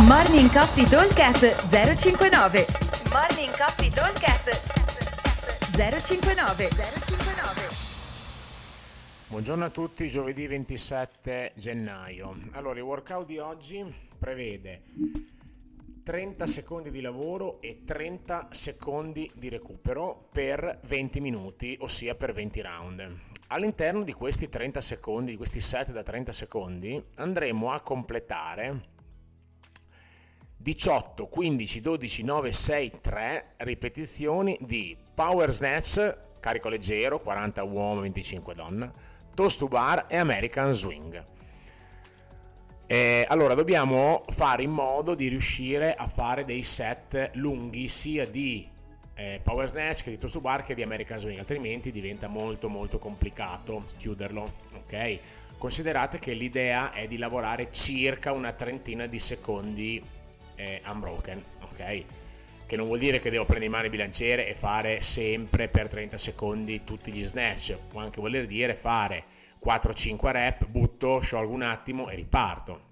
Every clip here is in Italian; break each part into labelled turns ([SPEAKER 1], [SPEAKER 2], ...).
[SPEAKER 1] Morning Coffee Talkcast 059 Morning Coffee Talkcast 059 059
[SPEAKER 2] Buongiorno a tutti, giovedì 27 gennaio. Allora, il workout di oggi prevede 30 secondi di lavoro e 30 secondi di recupero per 20 minuti, ossia per 20 round. All'interno di questi 30 secondi, di questi set da 30 secondi, andremo a completare 18, 15, 12, 9, 6, 3 ripetizioni di power snatch, carico leggero, 40 uomo, 25 donna, toast to bar e American swing. E allora dobbiamo fare in modo di riuscire a fare dei set lunghi sia di eh, power snatch che di toast to bar che di American swing, altrimenti diventa molto molto complicato chiuderlo, ok? Considerate che l'idea è di lavorare circa una trentina di secondi eh, unbroken, ok? Che non vuol dire che devo prendere in mano il bilanciere e fare sempre per 30 secondi tutti gli snatch, può anche voler dire fare 4-5 rep, butto, sciolgo un attimo e riparto.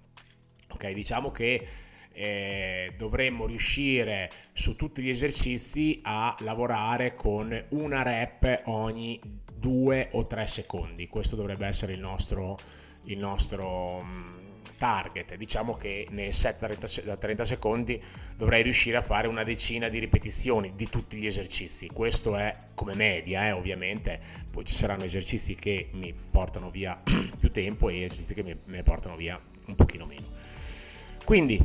[SPEAKER 2] Ok, diciamo che eh, dovremmo riuscire su tutti gli esercizi a lavorare con una rep ogni 2 o 3 secondi. Questo dovrebbe essere il nostro, il nostro mm, target. Diciamo che nel set da 30 secondi dovrei riuscire a fare una decina di ripetizioni di tutti gli esercizi. Questo è come media, eh, ovviamente. Poi ci saranno esercizi che mi portano via più tempo e esercizi che mi, mi portano via un pochino meno. Quindi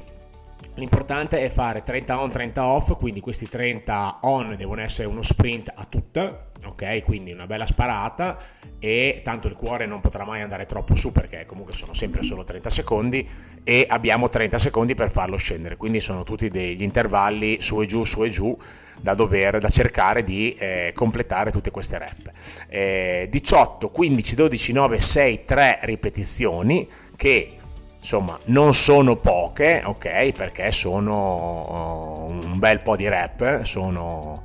[SPEAKER 2] L'importante è fare 30 on, 30 off, quindi questi 30 on devono essere uno sprint a tutta, ok? Quindi una bella sparata e tanto il cuore non potrà mai andare troppo su perché comunque sono sempre solo 30 secondi e abbiamo 30 secondi per farlo scendere, quindi sono tutti degli intervalli su e giù, su e giù da dover, da cercare di eh, completare tutte queste rep. Eh, 18, 15, 12, 9, 6, 3 ripetizioni che insomma non sono poche, ok, perché sono uh, un bel po' di rap, sono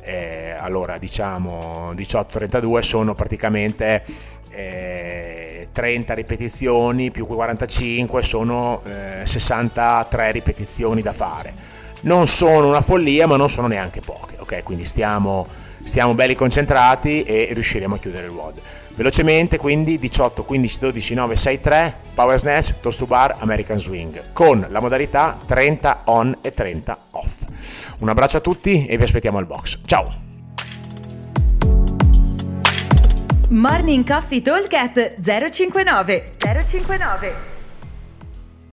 [SPEAKER 2] eh, allora diciamo 18-32 sono praticamente eh, 30 ripetizioni più 45 sono eh, 63 ripetizioni da fare. Non sono una follia, ma non sono neanche poche, ok? Quindi stiamo stiamo belli concentrati e riusciremo a chiudere il WOD. Velocemente quindi 18, 15, 12, 9, 6, 3, Power Snatch, Toast to Bar, American Swing con la modalità 30 on e 30 off. Un abbraccio a tutti e vi aspettiamo al box. Ciao!
[SPEAKER 1] Morning Coffee Talk 059 059